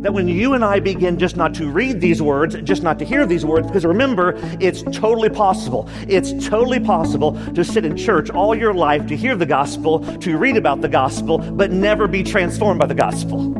That when you and I begin just not to read these words, just not to hear these words, because remember, it's totally possible. It's totally possible to sit in church all your life, to hear the gospel, to read about the gospel, but never be transformed by the gospel.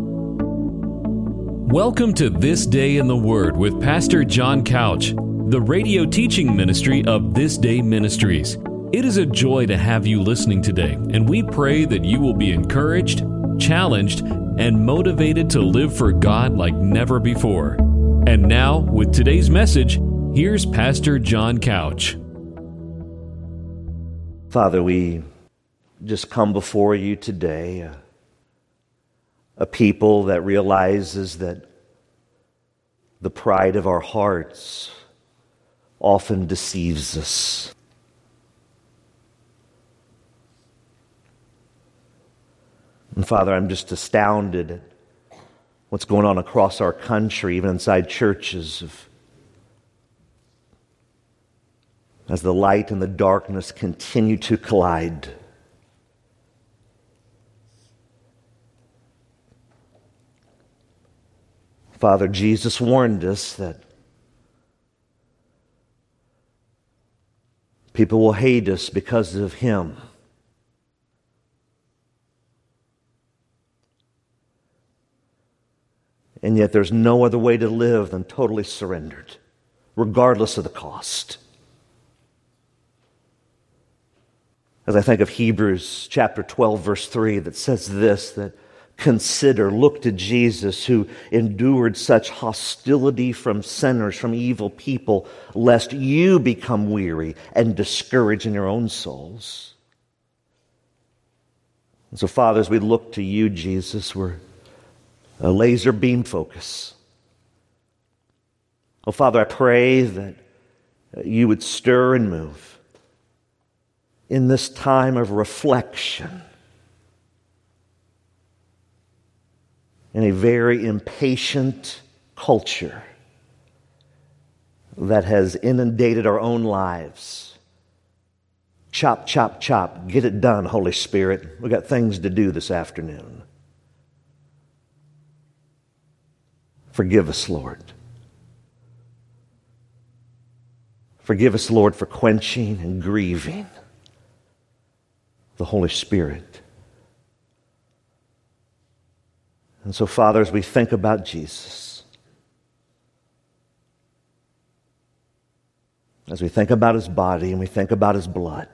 Welcome to This Day in the Word with Pastor John Couch, the radio teaching ministry of This Day Ministries. It is a joy to have you listening today, and we pray that you will be encouraged, challenged, and motivated to live for God like never before. And now, with today's message, here's Pastor John Couch. Father, we just come before you today, a, a people that realizes that the pride of our hearts often deceives us. And Father, I'm just astounded at what's going on across our country, even inside churches, of, as the light and the darkness continue to collide. Father, Jesus warned us that people will hate us because of Him. And yet there's no other way to live than totally surrendered, regardless of the cost. As I think of Hebrews chapter 12, verse 3, that says this that consider, look to Jesus who endured such hostility from sinners, from evil people, lest you become weary and discouraged in your own souls. And so, Father, as we look to you, Jesus, we're a laser beam focus. Oh, Father, I pray that uh, you would stir and move in this time of reflection in a very impatient culture that has inundated our own lives. Chop, chop, chop. Get it done, Holy Spirit. We've got things to do this afternoon. Forgive us, Lord. Forgive us, Lord, for quenching and grieving the Holy Spirit. And so, Father, as we think about Jesus, as we think about his body and we think about his blood,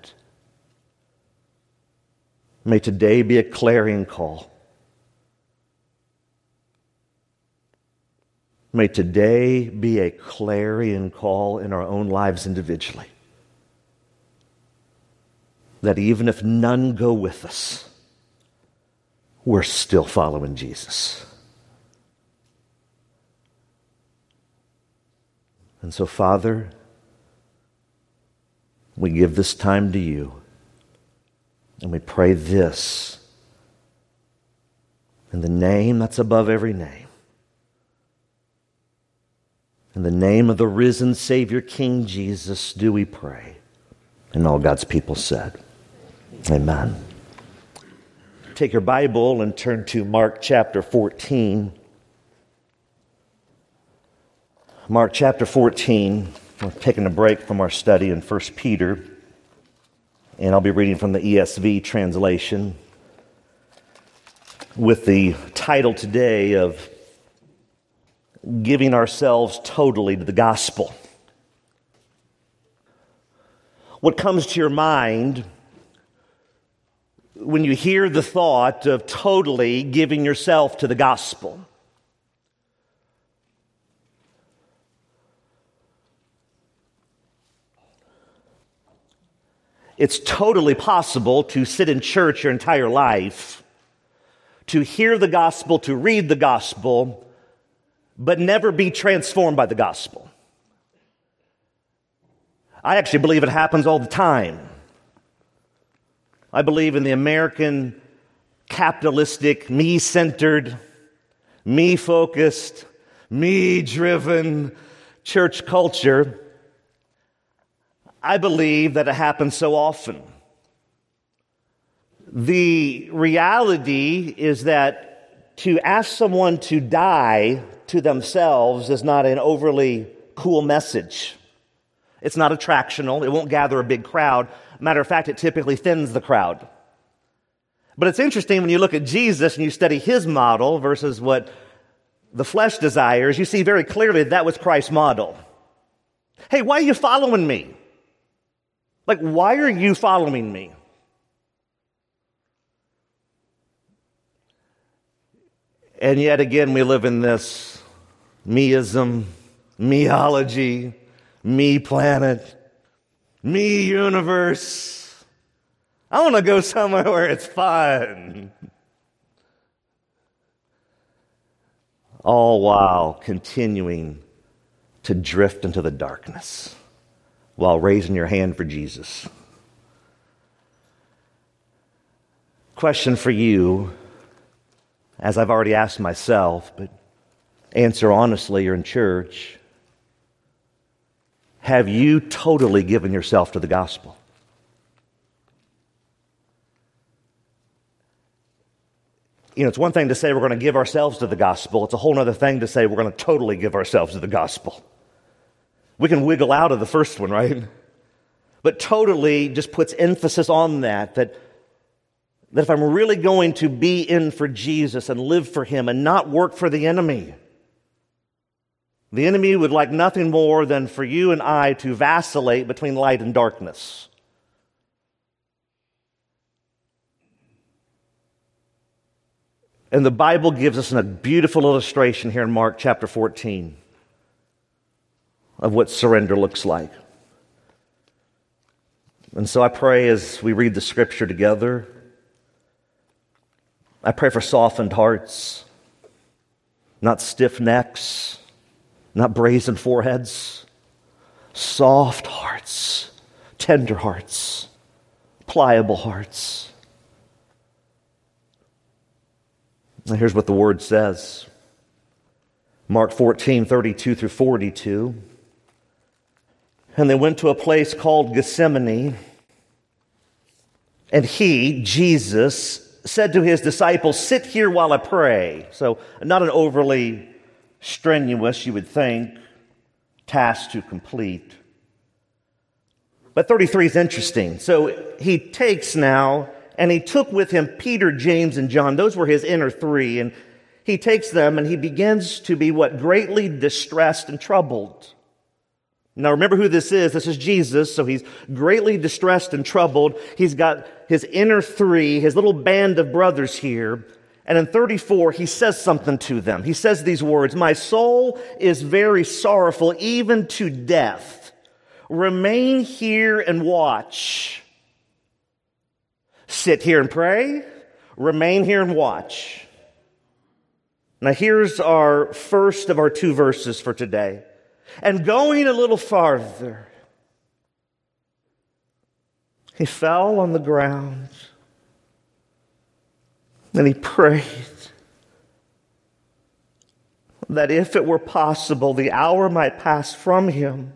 may today be a clarion call May today be a clarion call in our own lives individually. That even if none go with us, we're still following Jesus. And so, Father, we give this time to you and we pray this in the name that's above every name in the name of the risen Savior, King Jesus, do we pray. And all God's people said, Amen. Take your Bible and turn to Mark chapter 14. Mark chapter 14. We're taking a break from our study in 1 Peter, and I'll be reading from the ESV translation with the title today of giving ourselves totally to the gospel. What comes to your mind when you hear the thought of totally giving yourself to the gospel? It's totally possible to sit in church your entire life, to hear the gospel, to read the gospel, but never be transformed by the gospel. I actually believe it happens all the time. I believe in the American capitalistic, me centered, me focused, me driven church culture. I believe that it happens so often. The reality is that to ask someone to die to themselves is not an overly cool message. It's not attractional. It won't gather a big crowd. Matter of fact, it typically thins the crowd. But it's interesting when you look at Jesus and you study his model versus what the flesh desires, you see very clearly that was Christ's model. Hey, why are you following me? Like, why are you following me? And yet again, we live in this meism, meology, me planet, me universe. I want to go somewhere where it's fun. All while continuing to drift into the darkness while raising your hand for Jesus. Question for you as I've already asked myself, but answer honestly, you're in church. Have you totally given yourself to the gospel? You know, it's one thing to say we're going to give ourselves to the gospel. It's a whole other thing to say we're going to totally give ourselves to the gospel. We can wiggle out of the first one, right? But totally just puts emphasis on that, that that if I'm really going to be in for Jesus and live for Him and not work for the enemy, the enemy would like nothing more than for you and I to vacillate between light and darkness. And the Bible gives us a beautiful illustration here in Mark chapter 14 of what surrender looks like. And so I pray as we read the scripture together I pray for softened hearts, not stiff necks, not brazen foreheads, soft hearts, tender hearts, pliable hearts. And here's what the word says Mark 14, 32 through 42. And they went to a place called Gethsemane, and he, Jesus, said to his disciples, Sit here while I pray. So, not an overly strenuous, you would think, task to complete. But 33 is interesting. So, he takes now, and he took with him Peter, James, and John. Those were his inner three. And he takes them and he begins to be what? Greatly distressed and troubled. Now remember who this is. This is Jesus. So he's greatly distressed and troubled. He's got his inner three, his little band of brothers here. And in 34, he says something to them. He says these words, My soul is very sorrowful, even to death. Remain here and watch. Sit here and pray. Remain here and watch. Now here's our first of our two verses for today. And going a little farther, he fell on the ground and he prayed that if it were possible, the hour might pass from him.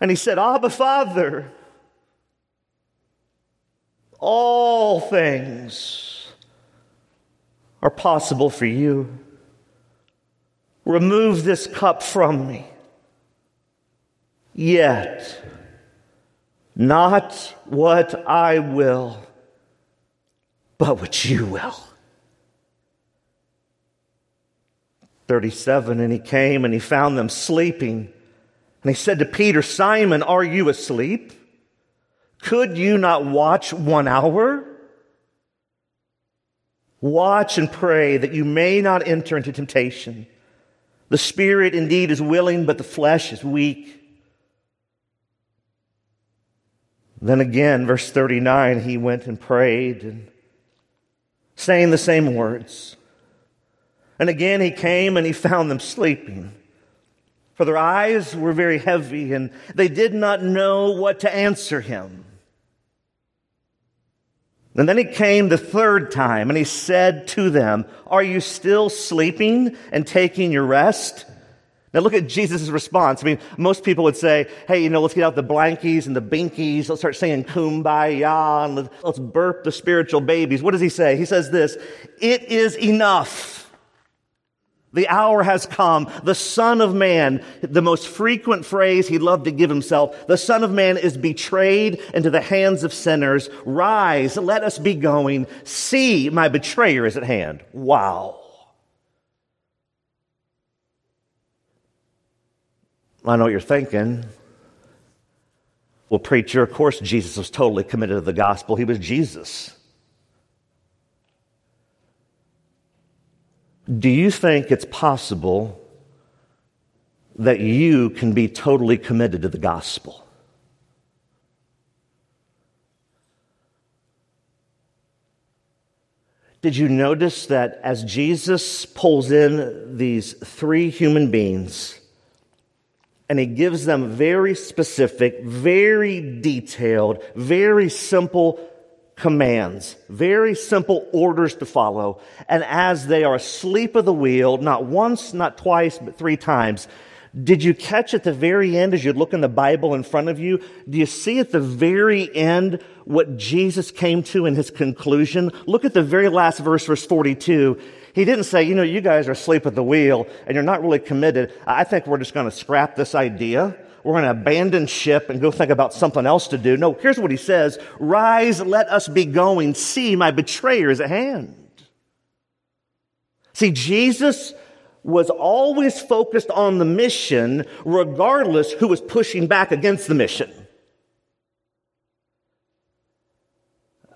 And he said, Abba, Father, all things are possible for you. Remove this cup from me. Yet, not what I will, but what you will. 37, and he came and he found them sleeping. And he said to Peter, Simon, are you asleep? Could you not watch one hour? Watch and pray that you may not enter into temptation. The spirit indeed is willing, but the flesh is weak. Then again, verse 39, he went and prayed and saying the same words. And again he came and he found them sleeping. For their eyes were very heavy and they did not know what to answer him. And then he came the third time and he said to them, Are you still sleeping and taking your rest? Now look at Jesus' response. I mean, most people would say, hey, you know, let's get out the blankies and the binkies. Let's start saying kumbaya and let's burp the spiritual babies. What does he say? He says this, it is enough. The hour has come. The Son of Man, the most frequent phrase he loved to give himself, the Son of Man is betrayed into the hands of sinners. Rise, let us be going. See, my betrayer is at hand. Wow. I know what you're thinking. Well, preacher, of course, Jesus was totally committed to the gospel. He was Jesus. Do you think it's possible that you can be totally committed to the gospel? Did you notice that as Jesus pulls in these three human beings and he gives them very specific, very detailed, very simple commands, very simple orders to follow. And as they are asleep at the wheel, not once, not twice, but three times, did you catch at the very end as you look in the Bible in front of you? Do you see at the very end what Jesus came to in his conclusion? Look at the very last verse, verse 42. He didn't say, you know, you guys are asleep at the wheel and you're not really committed. I think we're just going to scrap this idea. We're going to abandon ship and go think about something else to do. No, here's what he says. Rise, let us be going. See, my betrayer is at hand. See, Jesus was always focused on the mission, regardless who was pushing back against the mission.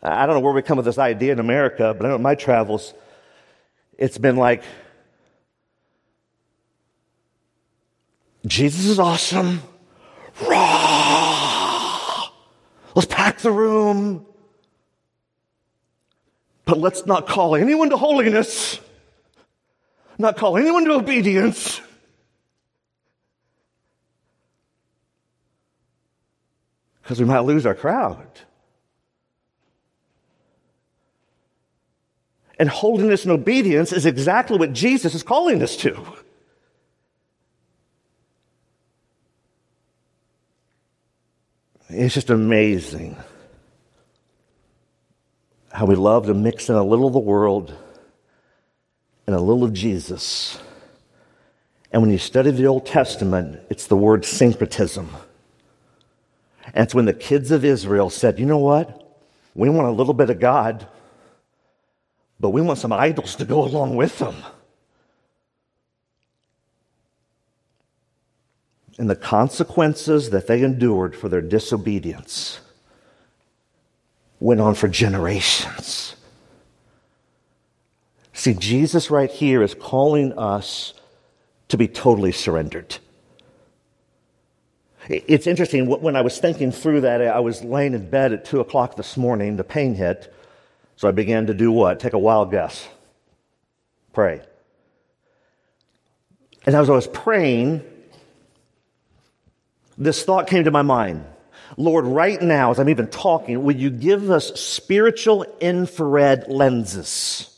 I don't know where we come with this idea in America, but I know in my travels, it's been like, Jesus is awesome. Let's pack the room. But let's not call anyone to holiness, not call anyone to obedience. Because we might lose our crowd. And holiness and obedience is exactly what Jesus is calling us to. It's just amazing how we love to mix in a little of the world and a little of Jesus. And when you study the Old Testament, it's the word syncretism. And it's when the kids of Israel said, you know what? We want a little bit of God, but we want some idols to go along with them. and the consequences that they endured for their disobedience went on for generations. See, Jesus right here is calling us to be totally surrendered. It's interesting, when I was thinking through that, I was laying in bed at 2 o'clock this morning, the pain hit. So I began to do what? Take a wild guess. Pray. And as I was praying, this thought came to my mind. Lord, right now, as I'm even talking, will you give us spiritual infrared lenses?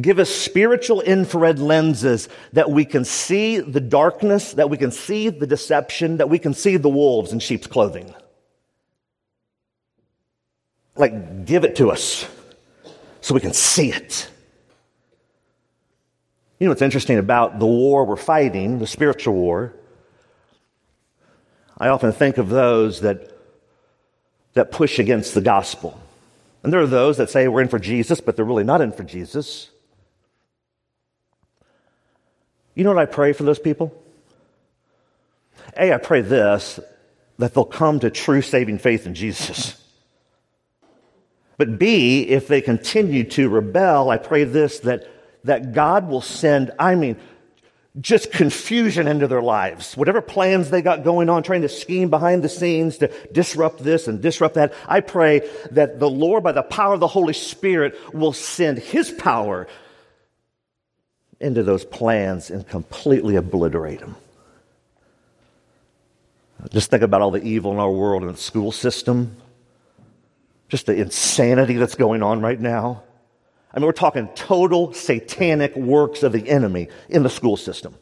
Give us spiritual infrared lenses that we can see the darkness, that we can see the deception, that we can see the wolves in sheep's clothing. Like, give it to us so we can see it. You know what's interesting about the war we're fighting, the spiritual war? I often think of those that, that push against the gospel. And there are those that say we're in for Jesus, but they're really not in for Jesus. You know what I pray for those people? A, I pray this that they'll come to true saving faith in Jesus. But B, if they continue to rebel, I pray this that, that God will send, I mean, just confusion into their lives. Whatever plans they got going on, trying to scheme behind the scenes to disrupt this and disrupt that. I pray that the Lord, by the power of the Holy Spirit, will send His power into those plans and completely obliterate them. Just think about all the evil in our world and the school system, just the insanity that's going on right now. I mean, we're talking total satanic works of the enemy in the school system.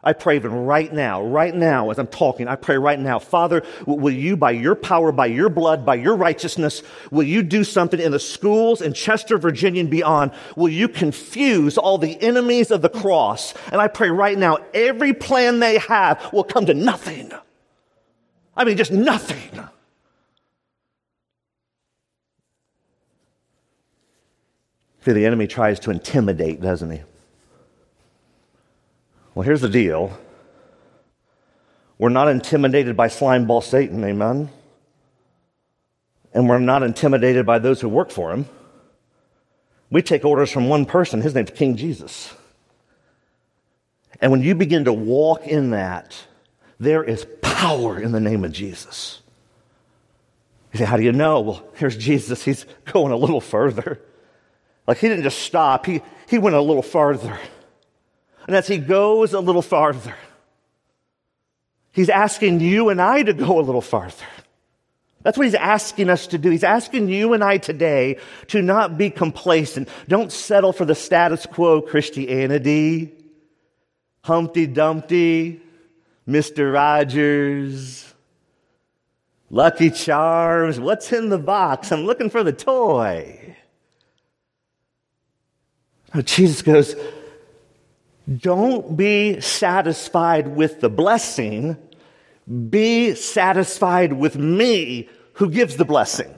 I pray even right now, right now, as I'm talking, I pray right now, Father, will you, by your power, by your blood, by your righteousness, will you do something in the schools in Chester, Virginia, and beyond? Will you confuse all the enemies of the cross? And I pray right now, every plan they have will come to nothing. I mean, just nothing. See, the enemy tries to intimidate, doesn't he? Well, here's the deal we're not intimidated by slimeball Satan, amen? And we're not intimidated by those who work for him. We take orders from one person, his name's King Jesus. And when you begin to walk in that, there is power in the name of Jesus. You say, How do you know? Well, here's Jesus. He's going a little further. Like he didn't just stop, he, he went a little farther. And as he goes a little farther, he's asking you and I to go a little farther. That's what he's asking us to do. He's asking you and I today to not be complacent. Don't settle for the status quo Christianity, Humpty Dumpty, Mr. Rogers, Lucky Charms. What's in the box? I'm looking for the toy. Jesus goes, don't be satisfied with the blessing. Be satisfied with me who gives the blessing.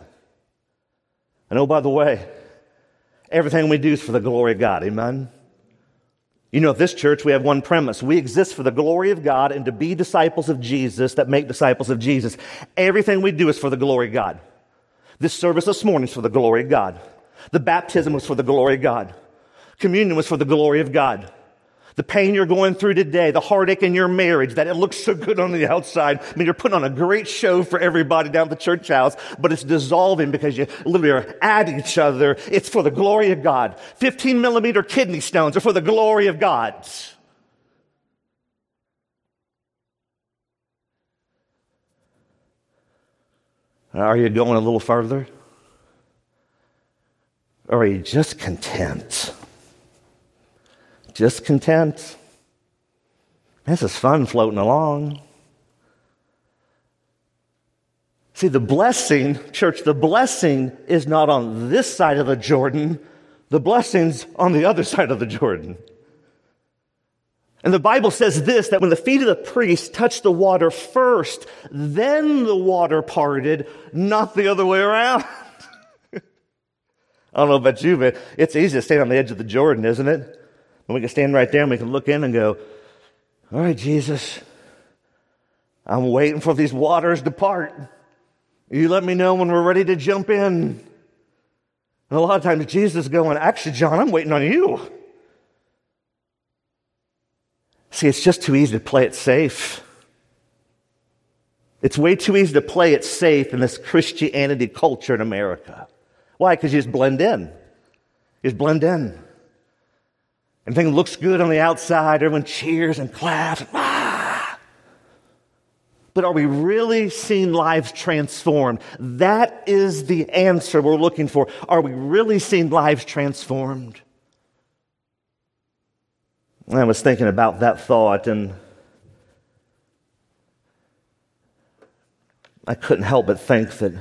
And oh, by the way, everything we do is for the glory of God. Amen. You know, at this church, we have one premise. We exist for the glory of God and to be disciples of Jesus that make disciples of Jesus. Everything we do is for the glory of God. This service this morning is for the glory of God. The baptism was for the glory of God. Communion was for the glory of God. The pain you're going through today, the heartache in your marriage, that it looks so good on the outside. I mean, you're putting on a great show for everybody down at the church house, but it's dissolving because you literally are at each other. It's for the glory of God. 15 millimeter kidney stones are for the glory of God. Are you going a little further? Or are you just content? Just content. This is fun floating along. See, the blessing, church, the blessing is not on this side of the Jordan, the blessing's on the other side of the Jordan. And the Bible says this that when the feet of the priest touched the water first, then the water parted, not the other way around. I don't know about you, but it's easy to stand on the edge of the Jordan, isn't it? And we can stand right there and we can look in and go, All right, Jesus, I'm waiting for these waters to part. You let me know when we're ready to jump in. And a lot of times Jesus is going, Actually, John, I'm waiting on you. See, it's just too easy to play it safe. It's way too easy to play it safe in this Christianity culture in America. Why? Because you just blend in. You just blend in. Everything looks good on the outside. Everyone cheers and claps. Ah! But are we really seeing lives transformed? That is the answer we're looking for. Are we really seeing lives transformed? I was thinking about that thought and I couldn't help but think that,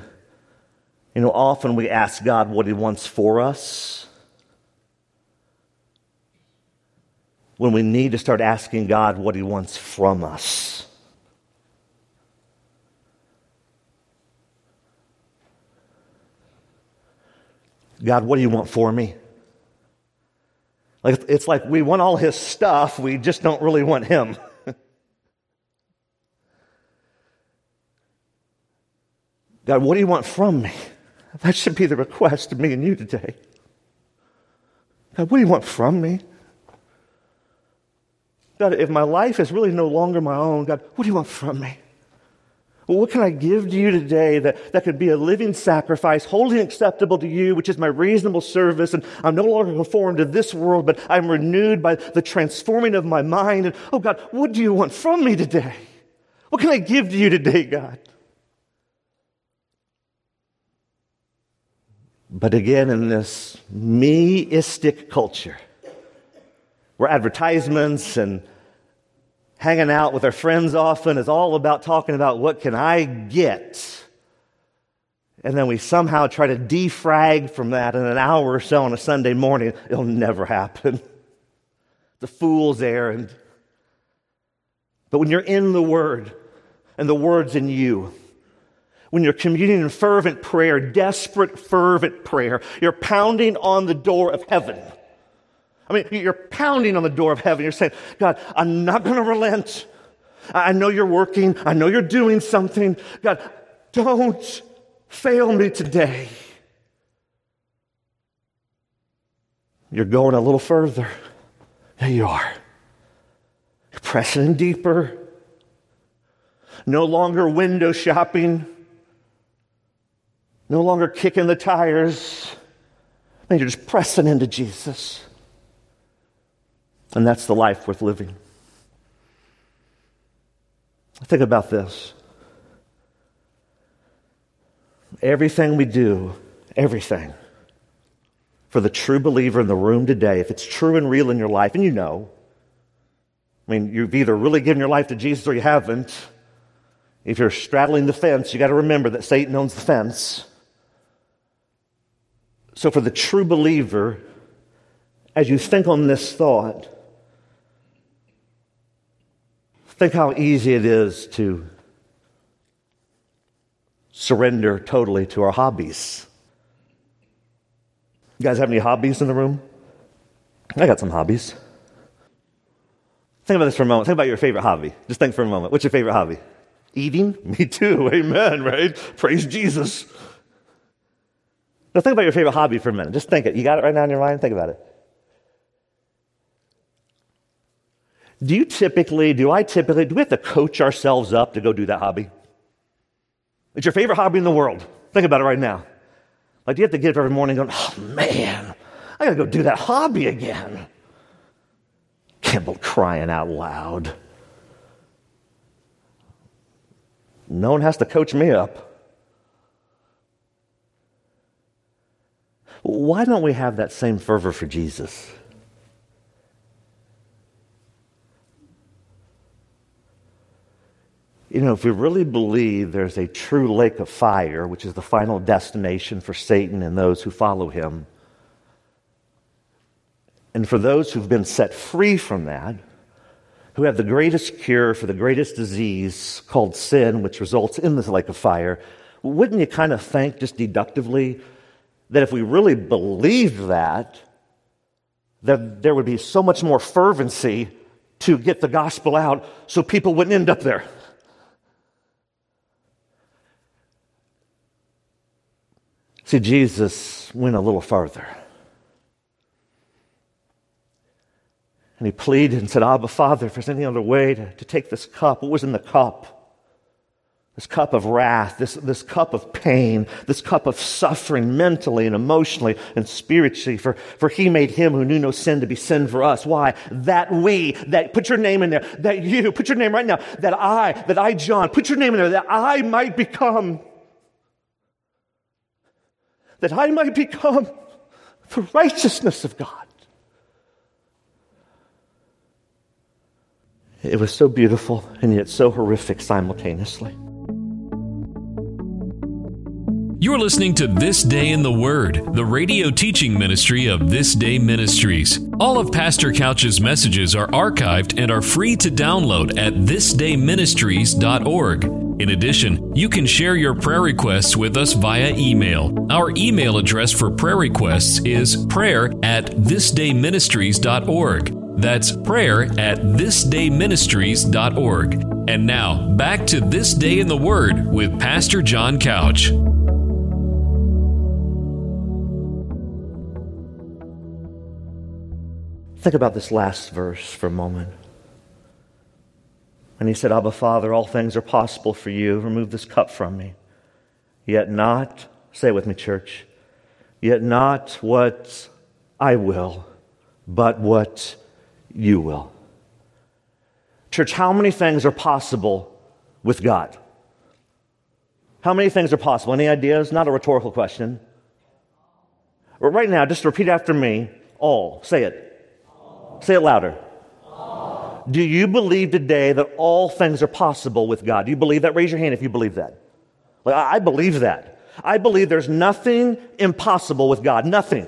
you know, often we ask God what He wants for us. When we need to start asking God what He wants from us. God, what do you want for me? Like, it's like we want all His stuff, we just don't really want Him. God, what do you want from me? That should be the request of me and you today. God, what do you want from me? God, if my life is really no longer my own, God, what do you want from me? Well, what can I give to you today that, that could be a living sacrifice, wholly acceptable to you, which is my reasonable service? And I'm no longer conformed to this world, but I'm renewed by the transforming of my mind. And oh, God, what do you want from me today? What can I give to you today, God? But again, in this meistic culture, where advertisements and hanging out with our friends often is all about talking about what can I get. And then we somehow try to defrag from that in an hour or so on a Sunday morning. It'll never happen. The fool's errand. But when you're in the Word and the Word's in you, when you're communing in fervent prayer, desperate fervent prayer, you're pounding on the door of heaven. I mean, you're pounding on the door of heaven. You're saying, God, I'm not going to relent. I know you're working. I know you're doing something. God, don't fail me today. You're going a little further. There you are. You're pressing in deeper. No longer window shopping. No longer kicking the tires. You're just pressing into Jesus. And that's the life worth living. Think about this. Everything we do, everything, for the true believer in the room today, if it's true and real in your life, and you know, I mean, you've either really given your life to Jesus or you haven't. If you're straddling the fence, you got to remember that Satan owns the fence. So, for the true believer, as you think on this thought, think how easy it is to surrender totally to our hobbies. You guys have any hobbies in the room? I got some hobbies. Think about this for a moment. Think about your favorite hobby. Just think for a moment. What's your favorite hobby? Eating? Me too. Amen, right? Praise Jesus. Now think about your favorite hobby for a minute. Just think it. You got it right now in your mind? Think about it. Do you typically, do I typically, do we have to coach ourselves up to go do that hobby? It's your favorite hobby in the world. Think about it right now. Like, do you have to get up every morning going, oh man, I gotta go do that hobby again? Kimball crying out loud. No one has to coach me up. Why don't we have that same fervor for Jesus? You know, if we really believe there's a true lake of fire, which is the final destination for Satan and those who follow him, and for those who've been set free from that, who have the greatest cure for the greatest disease called sin, which results in this lake of fire, wouldn't you kind of think just deductively that if we really believed that, that there would be so much more fervency to get the gospel out so people wouldn't end up there? See, Jesus went a little further. And he pleaded and said, Abba, Father, if there's any other way to, to take this cup, what was in the cup? This cup of wrath, this, this cup of pain, this cup of suffering mentally and emotionally and spiritually. For, for he made him who knew no sin to be sin for us. Why? That we, that, put your name in there, that you, put your name right now, that I, that I, John, put your name in there, that I might become that I might become the righteousness of God. It was so beautiful and yet so horrific simultaneously. You're listening to This Day in the Word, the radio teaching ministry of This Day Ministries. All of Pastor Couch's messages are archived and are free to download at thisdayministries.org. In addition, you can share your prayer requests with us via email. Our email address for prayer requests is prayer at thisdayministries.org. That's prayer at thisdayministries.org. And now, back to This Day in the Word with Pastor John Couch. Think about this last verse for a moment. And he said, Abba, Father, all things are possible for you. Remove this cup from me. Yet not, say it with me, church, yet not what I will, but what you will. Church, how many things are possible with God? How many things are possible? Any ideas? Not a rhetorical question. Right now, just repeat after me. All. Say it. All. Say it louder. Do you believe today that all things are possible with God? Do you believe that? Raise your hand if you believe that. Like, I believe that. I believe there's nothing impossible with God. Nothing.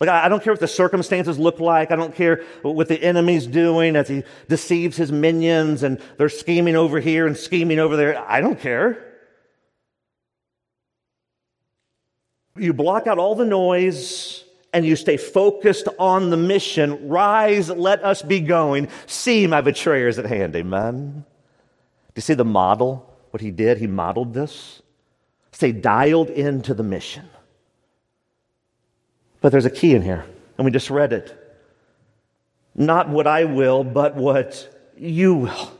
Like, I don't care what the circumstances look like. I don't care what the enemy's doing as he deceives his minions and they're scheming over here and scheming over there. I don't care. You block out all the noise and you stay focused on the mission. Rise, let us be going. See, my betrayer is at hand. Amen. Do you see the model? What he did? He modeled this. Stay dialed into the mission. But there's a key in here, and we just read it. Not what I will, but what you will.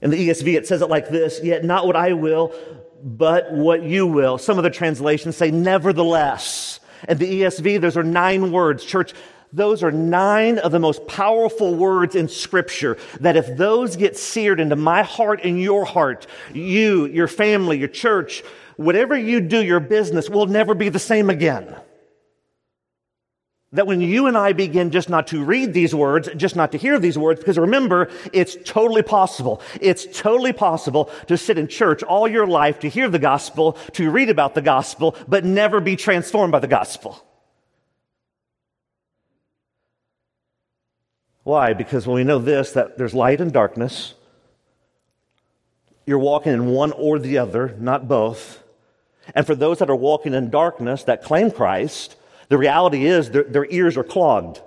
In the ESV, it says it like this Yet not what I will, but what you will. Some of the translations say, nevertheless. And the ESV, those are nine words. Church, those are nine of the most powerful words in Scripture that if those get seared into my heart and your heart, you, your family, your church, whatever you do, your business will never be the same again that when you and I begin just not to read these words, just not to hear these words, because remember, it's totally possible. It's totally possible to sit in church all your life, to hear the gospel, to read about the gospel, but never be transformed by the gospel. Why? Because when we know this, that there's light and darkness, you're walking in one or the other, not both. And for those that are walking in darkness that claim Christ, the reality is their, their ears are clogged.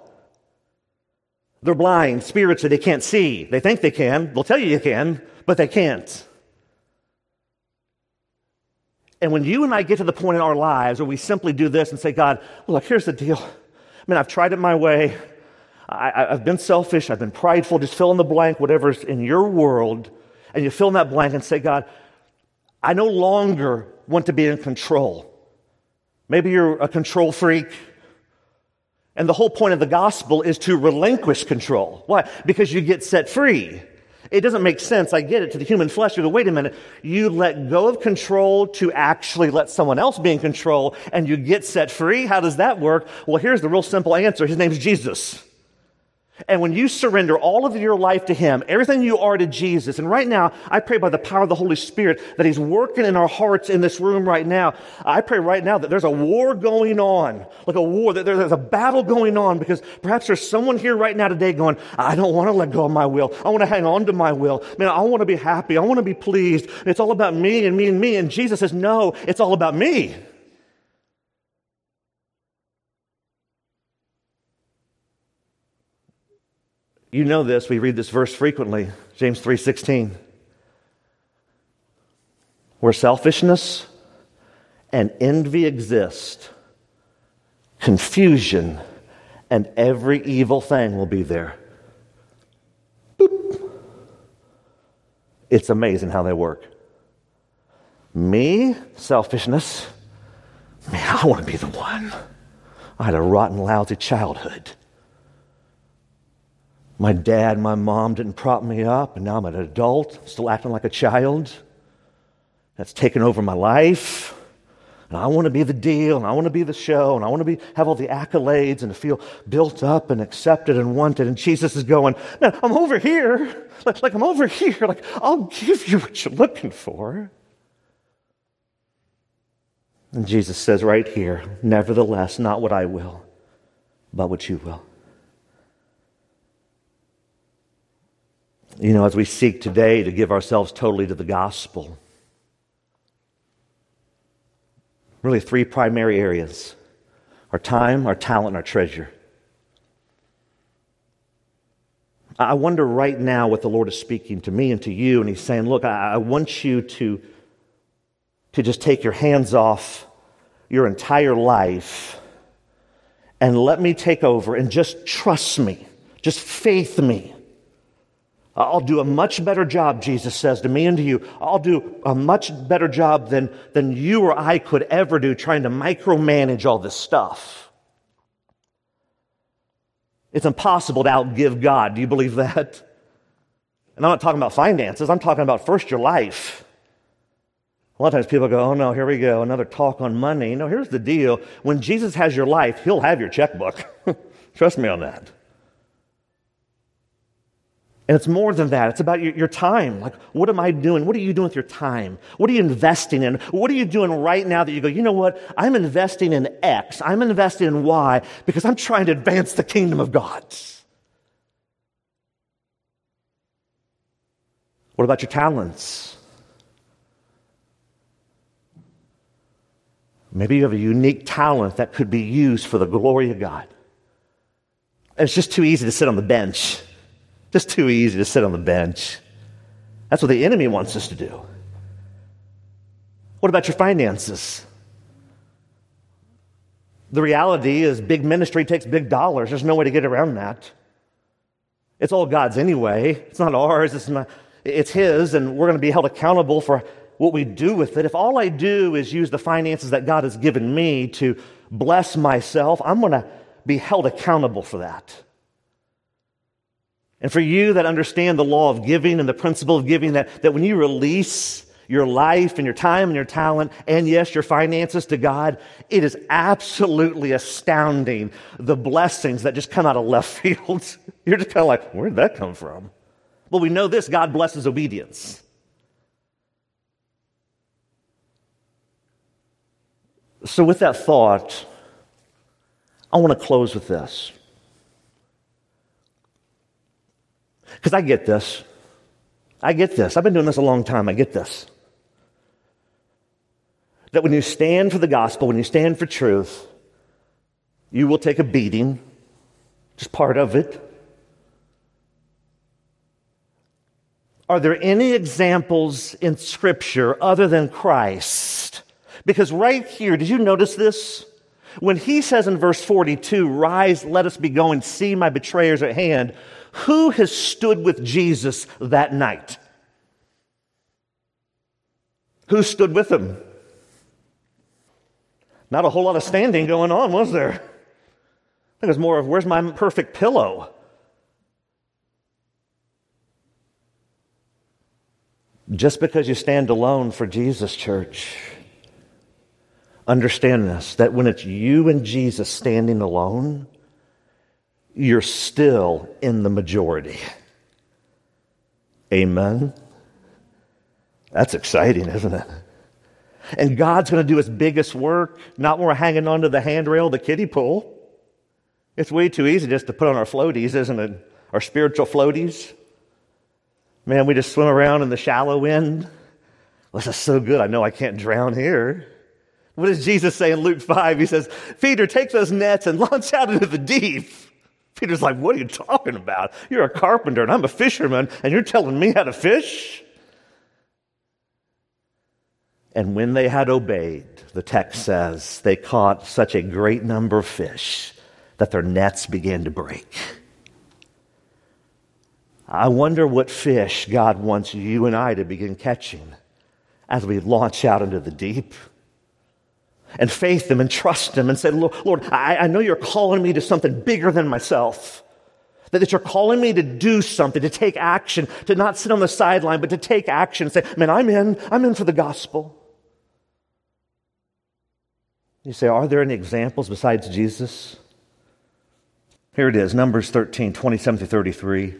They're blind, spiritually, they can't see. They think they can. They'll tell you you can, but they can't. And when you and I get to the point in our lives where we simply do this and say, God, look, here's the deal. I mean, I've tried it my way. I, have been selfish. I've been prideful. Just fill in the blank, whatever's in your world. And you fill in that blank and say, God, I no longer want to be in control. Maybe you're a control freak. And the whole point of the gospel is to relinquish control. Why? Because you get set free. It doesn't make sense. I get it to the human flesh. You go, wait a minute. You let go of control to actually let someone else be in control and you get set free. How does that work? Well, here's the real simple answer. His name's Jesus. And when you surrender all of your life to Him, everything you are to Jesus, and right now, I pray by the power of the Holy Spirit that He's working in our hearts in this room right now. I pray right now that there's a war going on, like a war, that there's a battle going on, because perhaps there's someone here right now today going, I don't want to let go of my will. I want to hang on to my will. Man, I want to be happy. I want to be pleased. It's all about me and me and me. And Jesus says, no, it's all about me. You know this, we read this verse frequently, James 3:16. Where selfishness and envy exist, confusion and every evil thing will be there. Boop. It's amazing how they work. Me, selfishness. Man, I want to be the one. I had a rotten, lousy childhood. My dad, my mom didn't prop me up, and now I'm an adult, still acting like a child. That's taken over my life. And I want to be the deal, and I want to be the show, and I want to be, have all the accolades and to feel built up and accepted and wanted. And Jesus is going, Man, I'm over here. Like, like I'm over here. Like, I'll give you what you're looking for. And Jesus says right here, Nevertheless, not what I will, but what you will. You know, as we seek today to give ourselves totally to the gospel, really three primary areas our time, our talent, and our treasure. I wonder right now what the Lord is speaking to me and to you, and He's saying, Look, I want you to, to just take your hands off your entire life and let me take over and just trust me, just faith me. Uh, I'll do a much better job, Jesus says to me and to you. I'll do a much better job than, than you or I could ever do trying to micromanage all this stuff. It's impossible to outgive God. Do you believe that? And I'm not talking about finances, I'm talking about first your life. A lot of times people go, oh no, here we go, another talk on money. No, here's the deal. When Jesus has your life, he'll have your checkbook. Trust me on that. And it's more than that. It's about your, your, time. Like, what am I doing? What are you doing with your time? What are you investing in? What are you doing right now that you go, you know what? I'm investing in X. I'm investing in Y because I'm trying to advance the kingdom of God. What about your talents? Maybe you have a unique talent that could be used for the glory of God. And it's just too easy to sit on the bench. Just too easy to sit on the bench. That's what the enemy wants us to do. What about your finances? The reality is, big ministry takes big dollars. There's no way to get around that. It's all God's anyway. It's not ours, it's, not, it's His, and we're going to be held accountable for what we do with it. If all I do is use the finances that God has given me to bless myself, I'm going to be held accountable for that. And for you that understand the law of giving and the principle of giving, that, that when you release your life and your time and your talent, and yes, your finances to God, it is absolutely astounding the blessings that just come out of left field. You're just kind of like, where did that come from? Well, we know this God blesses obedience. So, with that thought, I want to close with this. Because I get this. I get this. I've been doing this a long time. I get this. That when you stand for the gospel, when you stand for truth, you will take a beating, just part of it. Are there any examples in Scripture other than Christ? Because right here, did you notice this? When he says in verse 42, Rise, let us be going, see my betrayers at hand, who has stood with Jesus that night? Who stood with him? Not a whole lot of standing going on, was there? I think it was more of, Where's my perfect pillow? Just because you stand alone for Jesus, church, understand this that when it's you and Jesus standing alone, you're still in the majority. Amen. That's exciting, isn't it? And God's going to do his biggest work, not when we're hanging onto the handrail of the kiddie pool. It's way too easy just to put on our floaties, isn't it? Our spiritual floaties. Man, we just swim around in the shallow end. This is so good. I know I can't drown here. What does Jesus say in Luke 5? He says, Peter, take those nets and launch out into the deep. Peter's like, What are you talking about? You're a carpenter and I'm a fisherman, and you're telling me how to fish? And when they had obeyed, the text says, they caught such a great number of fish that their nets began to break. I wonder what fish God wants you and I to begin catching as we launch out into the deep and faith Him and trust Him and say, Lord, I, I know you're calling me to something bigger than myself. That that you're calling me to do something, to take action, to not sit on the sideline, but to take action and say, man, I'm in, I'm in for the gospel. You say, are there any examples besides Jesus? Here it is, Numbers 13, 27 to 33.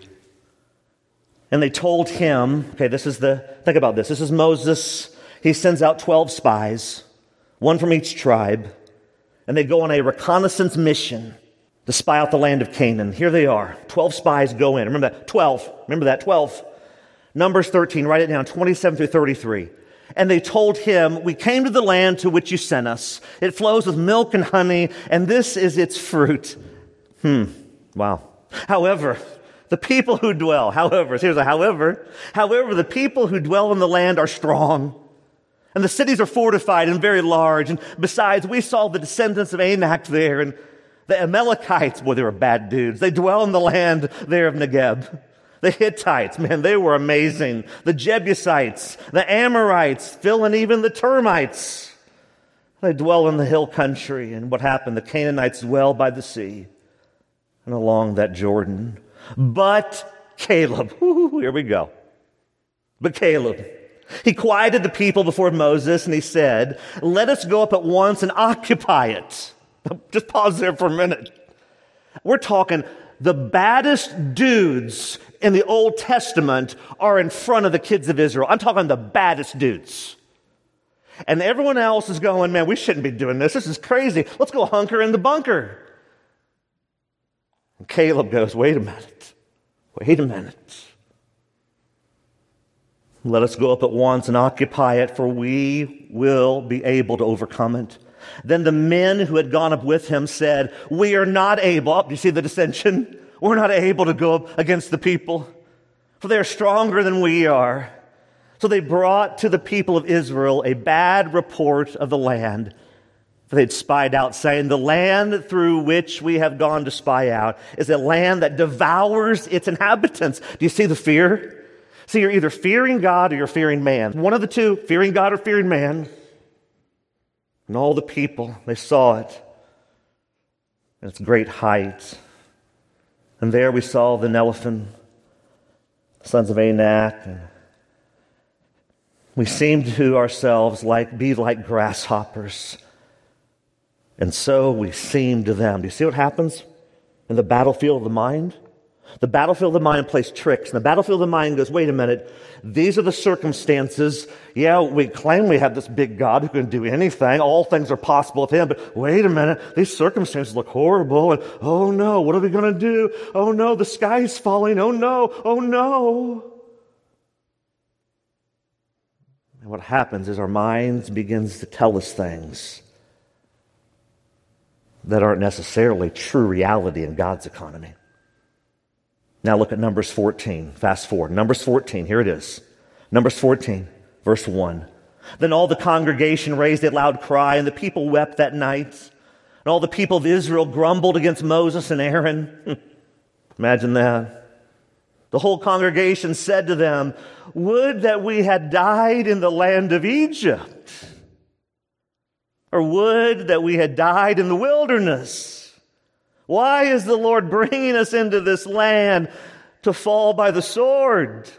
And they told him, okay, this is the, think about this. This is Moses. He sends out 12 spies one from each tribe, and they go on a reconnaissance mission to spy out the land of Canaan. Here they are. 12 spies go in. Remember that? 12. Remember that? 12. Numbers 13, write it down, 27 through 33. And they told him, We came to the land to which you sent us. It flows with milk and honey, and this is its fruit. Hmm. Wow. However, the people who dwell, however, here's a however, however, the people who dwell in the land are strong and the cities are fortified and very large. And besides, we saw the descendants of Anak there and the Amalekites. Boy, they were bad dudes. They dwell in the land there of Negeb. The Hittites, man, they were amazing. The Jebusites, the Amorites, Phil, and even the termites. They dwell in the hill country. And what happened? The Canaanites dwell by the sea and along that Jordan. But Caleb, here we go. But Caleb, he quieted the people before Moses and he said, Let us go up at once and occupy it. Just pause there for a minute. We're talking the baddest dudes in the Old Testament are in front of the kids of Israel. I'm talking the baddest dudes. And everyone else is going, man, we shouldn't be doing this. This is crazy. Let's go hunker in the bunker. And Caleb goes, wait a minute. Wait a minute. Let us go up at once and occupy it, for we will be able to overcome it. Then the men who had gone up with him said, We are not able. Do you see the dissension? We're not able to go up against the people, for they are stronger than we are. So they brought to the people of Israel a bad report of the land. For they'd spied out, saying, The land through which we have gone to spy out is a land that devours its inhabitants. Do you see the fear? See, you're either fearing God or you're fearing man. One of the two, fearing God or fearing man. And all the people, they saw it. And its great height. And there we saw the Nephilim, sons of Anak. And we seemed to ourselves like be like grasshoppers. And so we seemed to them. Do you see what happens in the battlefield of the mind? The battlefield of the mind plays tricks. And the battlefield of the mind goes, wait a minute, these are the circumstances. Yeah, we claim we have this big God who can do anything. All things are possible with him. But wait a minute, these circumstances look horrible. And oh no, what are we going to do? Oh no, the sky's falling. Oh no, oh no. And what happens is our minds begins to tell us things that aren't necessarily true reality in God's economy. Now look at Numbers 14. Fast forward. Numbers 14. Here it is. Numbers 14, verse 1. Then all the congregation raised a loud cry, and the people wept that night. And all the people of Israel grumbled against Moses and Aaron. Imagine that. The whole congregation said to them, Would that we had died in the land of Egypt, or would that we had died in the wilderness. Why is the Lord bringing us into this land to fall by the sword?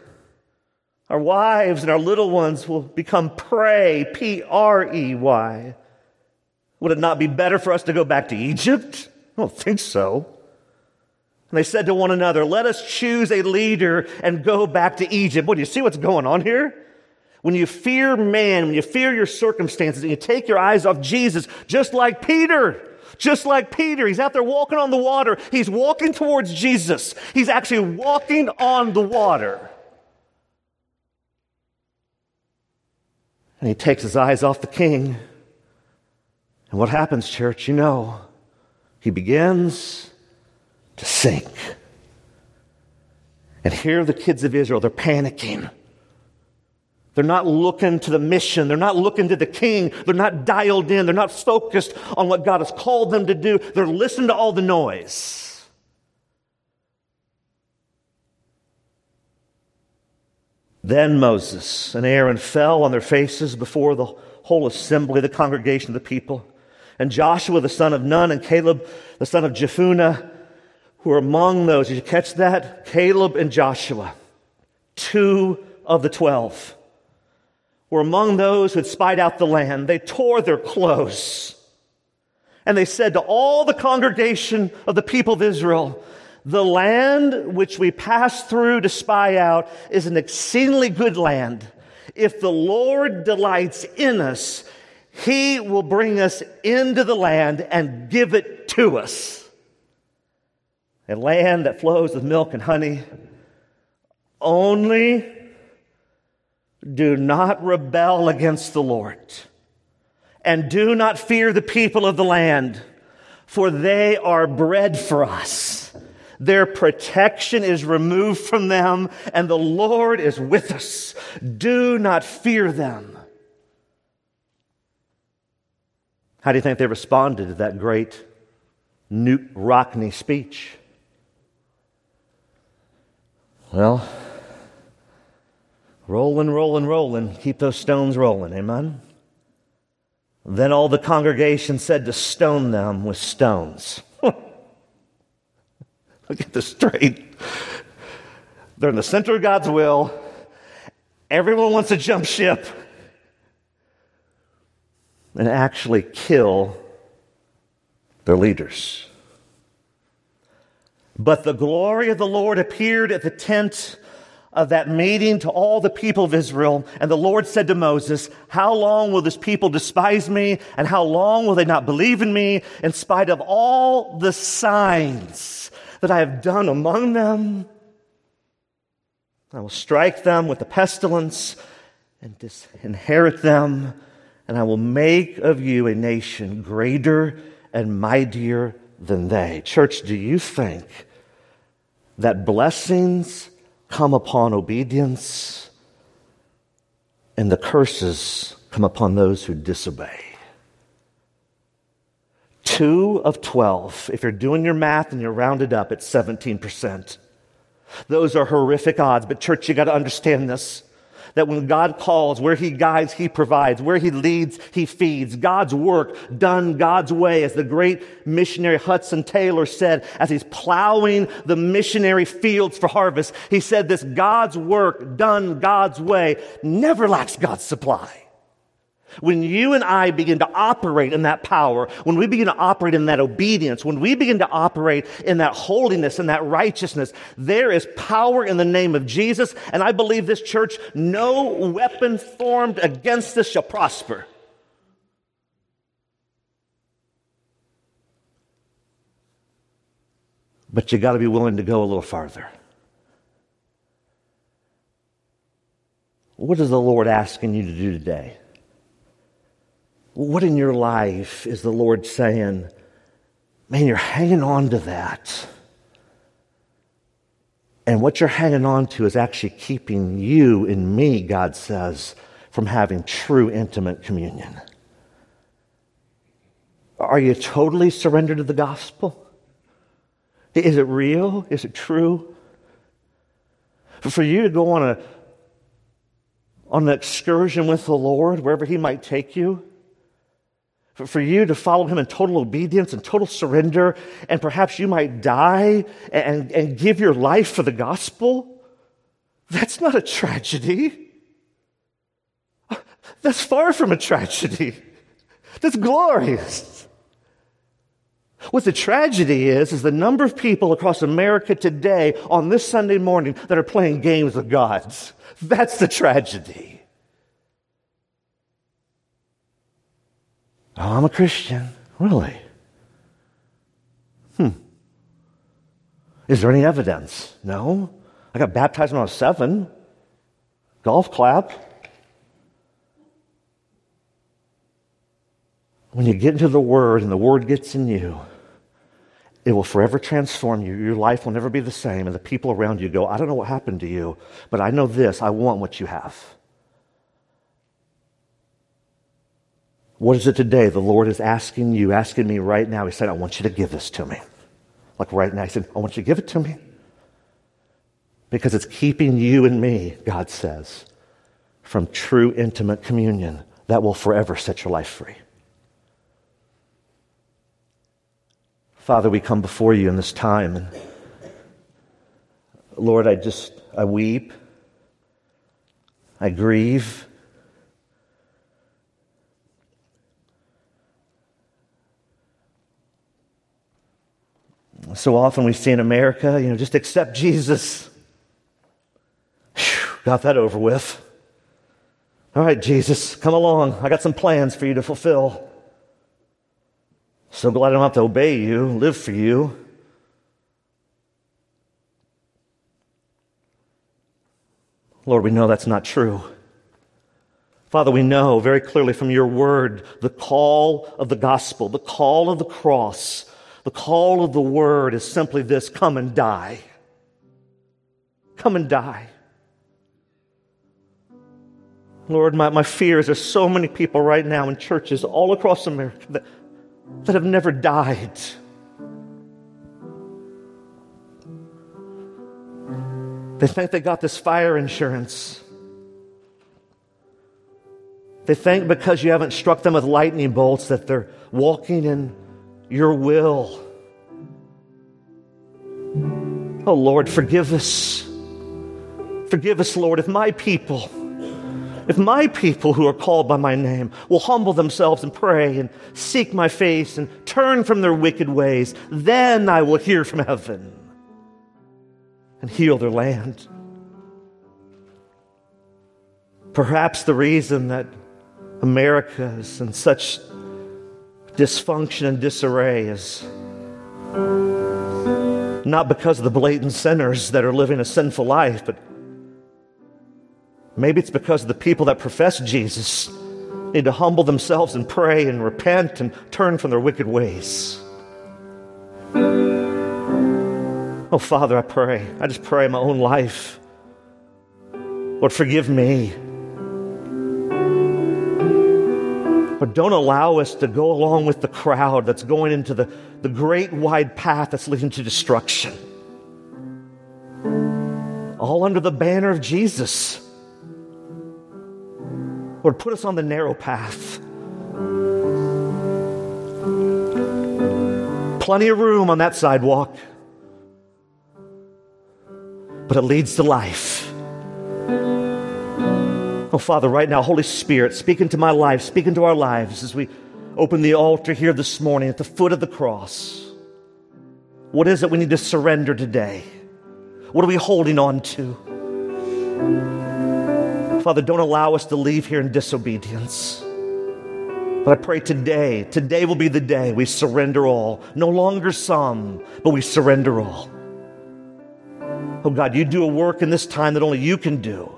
Our wives and our little ones will become prey, P R E Y. Would it not be better for us to go back to Egypt? I don't think so. And they said to one another, Let us choose a leader and go back to Egypt. What do you see what's going on here? When you fear man, when you fear your circumstances, and you take your eyes off Jesus, just like Peter, just like Peter, he's out there walking on the water. He's walking towards Jesus. He's actually walking on the water. And he takes his eyes off the king. And what happens, church? You know, he begins to sink. And here are the kids of Israel, they're panicking. They're not looking to the mission. They're not looking to the king. They're not dialed in. They're not focused on what God has called them to do. They're listening to all the noise. Then Moses and Aaron fell on their faces before the whole assembly, the congregation of the people. And Joshua, the son of Nun, and Caleb, the son of Jephunneh, who were among those. Did you catch that? Caleb and Joshua, two of the twelve were among those who had spied out the land. They tore their clothes. And they said to all the congregation of the people of Israel, the land which we passed through to spy out is an exceedingly good land. If the Lord delights in us, he will bring us into the land and give it to us. A land that flows with milk and honey. Only do not rebel against the Lord, and do not fear the people of the land, for they are bread for us. Their protection is removed from them, and the Lord is with us. Do not fear them. How do you think they responded to that great Knute Rockne speech? Well, Rolling, rolling, rolling. Keep those stones rolling. Amen. Then all the congregation said to stone them with stones. Look at this straight. They're in the center of God's will. Everyone wants to jump ship and actually kill their leaders. But the glory of the Lord appeared at the tent of that meeting to all the people of Israel. And the Lord said to Moses, How long will this people despise me? And how long will they not believe in me in spite of all the signs that I have done among them? I will strike them with the pestilence and disinherit them, and I will make of you a nation greater and mightier than they. Church, do you think that blessings come upon obedience and the curses come upon those who disobey? Two of 12. If you're doing your math and you're rounded up, it's 17%. Those are horrific odds, but church, you got to understand this that when God calls, where He guides, He provides, where He leads, He feeds. God's work done God's way, as the great missionary Hudson Taylor said, as he's plowing the missionary fields for harvest, he said this God's work done God's way never lacks God's supply. When you and I begin to operate in that power, when we begin to operate in that obedience, when we begin to operate in that holiness and that righteousness, there is power in the name of Jesus. And I believe this church, no weapon formed against us shall prosper. But you got to be willing to go a little farther. What is the Lord asking you to do today? What in your life is the Lord saying, man, you're hanging on to that? And what you're hanging on to is actually keeping you and me, God says, from having true intimate communion. Are you totally surrendered to the gospel? Is it real? Is it true? For you to go on a on an excursion with the Lord, wherever He might take you, for you to follow him in total obedience and total surrender, and perhaps you might die and, and give your life for the gospel, that's not a tragedy. That's far from a tragedy. That's glorious. What the tragedy is, is the number of people across America today on this Sunday morning that are playing games with gods. That's the tragedy. Oh, I'm a Christian. Really? Hmm. Is there any evidence? No. I got baptized when I was seven. Golf clap. When you get into the Word and the Word gets in you, it will forever transform you. Your life will never be the same. And the people around you go, I don't know what happened to you, but I know this. I want what you have. What is it today the Lord is asking you, asking me right now? He said, I want you to give this to me. Like right now, He said, I want you to give it to me. Because it's keeping you and me, God says, from true intimate communion that will forever set your life free. Father, we come before you in this time. And Lord, I just, I weep. I grieve. So often we see in America, you know, just accept Jesus. Whew, got that over with. All right, Jesus, come along. I got some plans for you to fulfill. So glad I don't have to obey you, live for you. Lord, we know that's not true. Father, we know very clearly from your word the call of the gospel, the call of the cross the call of the word is simply this come and die. Come and die. Lord, my, my fear is there's so many people right now in churches all across America that, that have never died. They think they got this fire insurance. They think because you haven't struck them with lightning bolts that they're walking in your will. Oh Lord, forgive us. Forgive us, Lord, if my people, if my people who are called by my name will humble themselves and pray and seek my face and turn from their wicked ways, then I will hear from heaven. and heal their land. Perhaps the reason that America is in such dysfunction and disarray is not because of the blatant sinners that are living a sinful life, but maybe it's because the people that profess Jesus need to humble themselves and pray and repent and turn from their wicked ways. Oh, Father, I pray. I just pray in my own life. Lord, forgive me. But don't allow us to go along with the crowd that's going into the, the great wide path that's leading to destruction. All under the banner of Jesus. Lord, put us on the narrow path. Plenty of room on that sidewalk, but it leads to life. Oh, Father, right now, Holy Spirit, speak into my life, speak into our lives as we open the altar here this morning at the foot of the cross. What is it we need to surrender today? What are we holding on to? Father, don't allow us to leave here in disobedience. But I pray today, today will be the day we surrender all. No longer some, but we surrender all. Oh God, you do a work in this time that only you can do.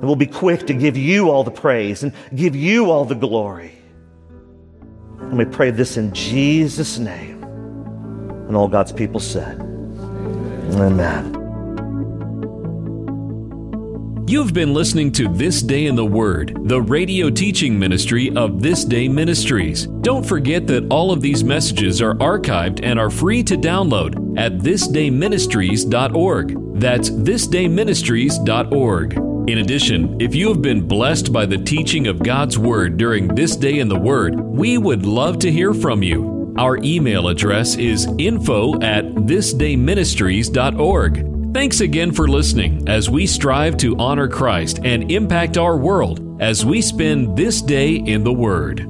And we'll be quick to give you all the praise and give you all the glory. And we pray this in Jesus' name. And all God's people said, Amen. You've been listening to This Day in the Word, the radio teaching ministry of This Day Ministries. Don't forget that all of these messages are archived and are free to download at thisdayministries.org. That's thisdayministries.org. In addition, if you have been blessed by the teaching of God's Word during this day in the Word, we would love to hear from you. Our email address is info at thisdayministries.org. Thanks again for listening as we strive to honor Christ and impact our world as we spend this day in the Word.